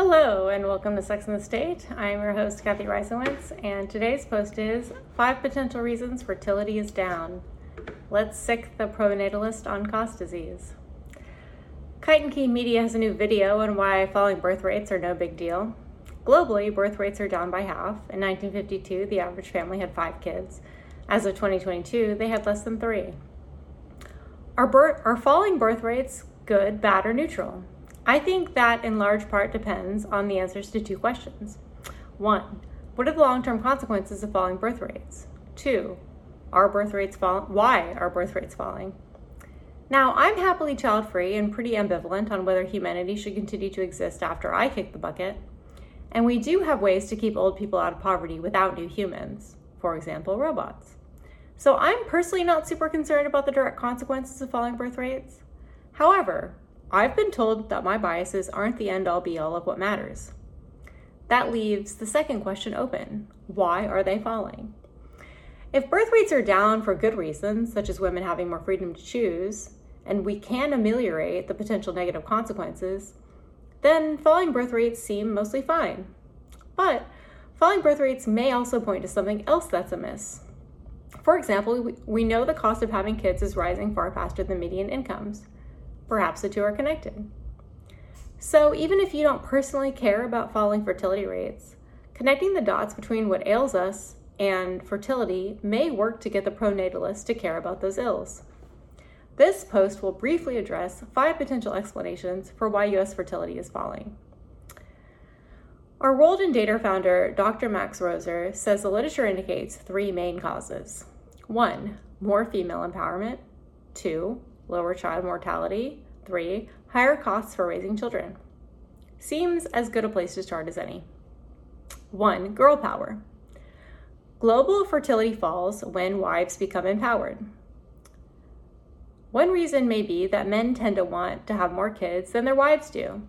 Hello, and welcome to Sex in the State. I'm your host, Kathy Reisowitz, and today's post is Five Potential Reasons Fertility is Down. Let's sic the pronatalist on cost disease. Kite and Key Media has a new video on why falling birth rates are no big deal. Globally, birth rates are down by half. In 1952, the average family had five kids. As of 2022, they had less than three. Are, birth, are falling birth rates good, bad, or neutral? I think that in large part depends on the answers to two questions. One, what are the long term consequences of falling birth rates? Two, are birth rates falling? Why are birth rates falling? Now, I'm happily child free and pretty ambivalent on whether humanity should continue to exist after I kick the bucket. And we do have ways to keep old people out of poverty without new humans, for example, robots. So I'm personally not super concerned about the direct consequences of falling birth rates. However, I've been told that my biases aren't the end all be all of what matters. That leaves the second question open why are they falling? If birth rates are down for good reasons, such as women having more freedom to choose, and we can ameliorate the potential negative consequences, then falling birth rates seem mostly fine. But falling birth rates may also point to something else that's amiss. For example, we know the cost of having kids is rising far faster than median incomes. Perhaps the two are connected. So, even if you don't personally care about falling fertility rates, connecting the dots between what ails us and fertility may work to get the pronatalist to care about those ills. This post will briefly address five potential explanations for why US fertility is falling. Our World in Data founder, Dr. Max Roser, says the literature indicates three main causes. One, more female empowerment. Two, lower child mortality. Three, higher costs for raising children. Seems as good a place to start as any. One, girl power. Global fertility falls when wives become empowered. One reason may be that men tend to want to have more kids than their wives do.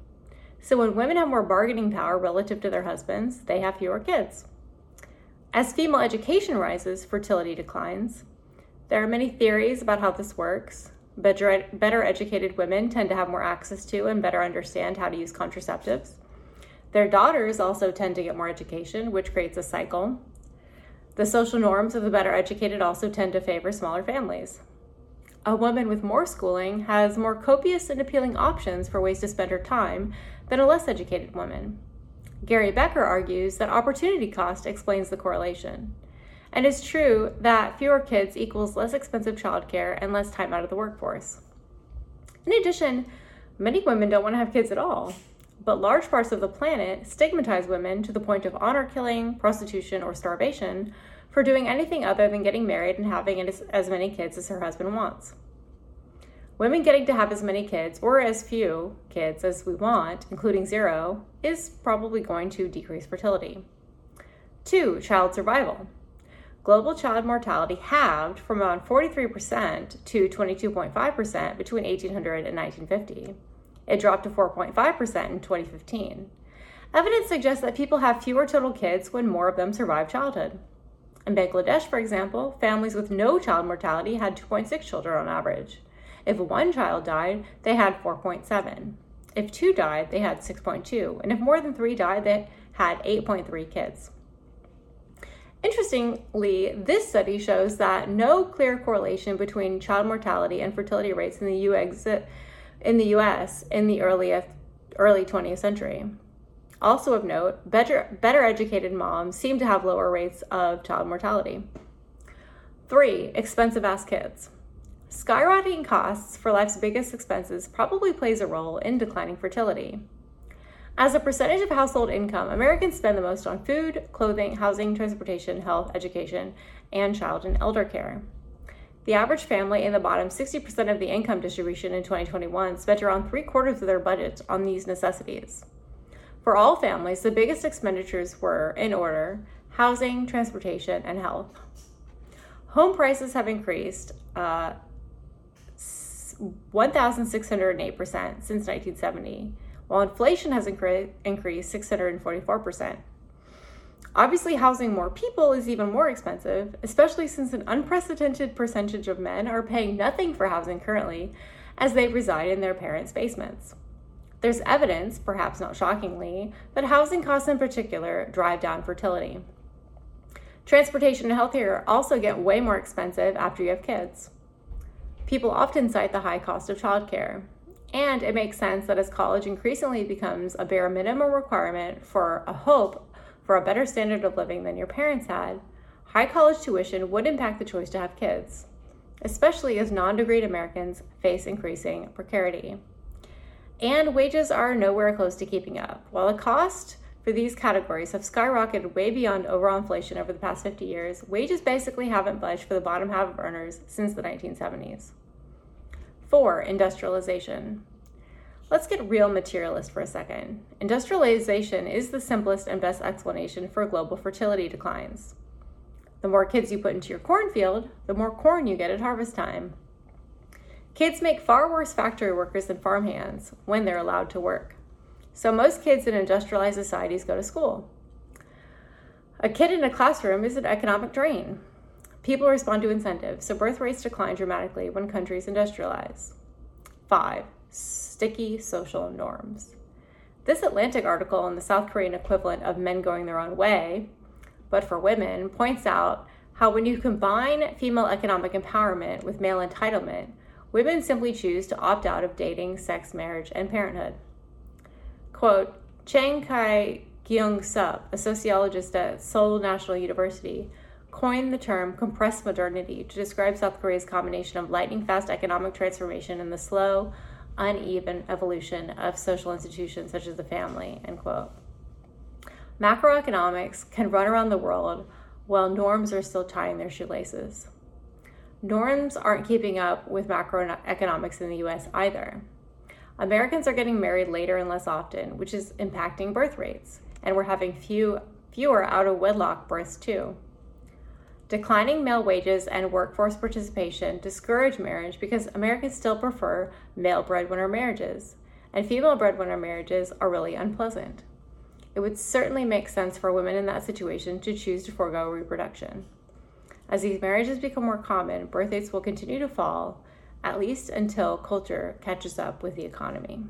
So when women have more bargaining power relative to their husbands, they have fewer kids. As female education rises, fertility declines. There are many theories about how this works. Better, better educated women tend to have more access to and better understand how to use contraceptives. Their daughters also tend to get more education, which creates a cycle. The social norms of the better educated also tend to favor smaller families. A woman with more schooling has more copious and appealing options for ways to spend her time than a less educated woman. Gary Becker argues that opportunity cost explains the correlation. And it's true that fewer kids equals less expensive childcare and less time out of the workforce. In addition, many women don't want to have kids at all, but large parts of the planet stigmatize women to the point of honor killing, prostitution, or starvation for doing anything other than getting married and having as many kids as her husband wants. Women getting to have as many kids or as few kids as we want, including zero, is probably going to decrease fertility. Two, child survival global child mortality halved from around 43% to 22.5% between 1800 and 1950. It dropped to 4.5% in 2015. Evidence suggests that people have fewer total kids when more of them survive childhood. In Bangladesh, for example, families with no child mortality had 2.6 children on average. If one child died, they had 4.7. If two died, they had 6.2. And if more than three died, they had 8.3 kids. Interestingly, this study shows that no clear correlation between child mortality and fertility rates in the US in the, US in the early, early 20th century. Also of note, better, better educated moms seem to have lower rates of child mortality. Three, expensive ass kids. Skyrocketing costs for life's biggest expenses probably plays a role in declining fertility. As a percentage of household income, Americans spend the most on food, clothing, housing, transportation, health, education, and child and elder care. The average family in the bottom 60% of the income distribution in 2021 spent around three quarters of their budget on these necessities. For all families, the biggest expenditures were, in order, housing, transportation, and health. Home prices have increased uh, 1,608% since 1970 while inflation has incre- increased 644%. Obviously, housing more people is even more expensive, especially since an unprecedented percentage of men are paying nothing for housing currently as they reside in their parents' basements. There's evidence, perhaps not shockingly, that housing costs in particular drive down fertility. Transportation and healthcare also get way more expensive after you have kids. People often cite the high cost of childcare. And it makes sense that as college increasingly becomes a bare minimum requirement for a hope for a better standard of living than your parents had, high college tuition would impact the choice to have kids, especially as non degreed Americans face increasing precarity and wages are nowhere close to keeping up. While the cost for these categories have skyrocketed way beyond overall inflation over the past 50 years, wages basically haven't budged for the bottom half of earners since the 1970s. 4. Industrialization. Let's get real materialist for a second. Industrialization is the simplest and best explanation for global fertility declines. The more kids you put into your cornfield, the more corn you get at harvest time. Kids make far worse factory workers than farmhands when they're allowed to work. So most kids in industrialized societies go to school. A kid in a classroom is an economic drain. People respond to incentives, so birth rates decline dramatically when countries industrialize. 5. Sticky social norms. This Atlantic article on the South Korean equivalent of men going their own way, but for women, points out how when you combine female economic empowerment with male entitlement, women simply choose to opt out of dating, sex, marriage, and parenthood. Quote Chang Kai Gyung Sup, a sociologist at Seoul National University, coined the term compressed modernity to describe South Korea's combination of lightning fast economic transformation and the slow, uneven evolution of social institutions such as the family. End quote. Macroeconomics can run around the world while norms are still tying their shoelaces norms aren't keeping up with macroeconomics in the US either. Americans are getting married later and less often, which is impacting birth rates, and we're having few, fewer out of wedlock births too. Declining male wages and workforce participation discourage marriage because Americans still prefer male breadwinner marriages, and female breadwinner marriages are really unpleasant. It would certainly make sense for women in that situation to choose to forego reproduction. As these marriages become more common, birth rates will continue to fall, at least until culture catches up with the economy.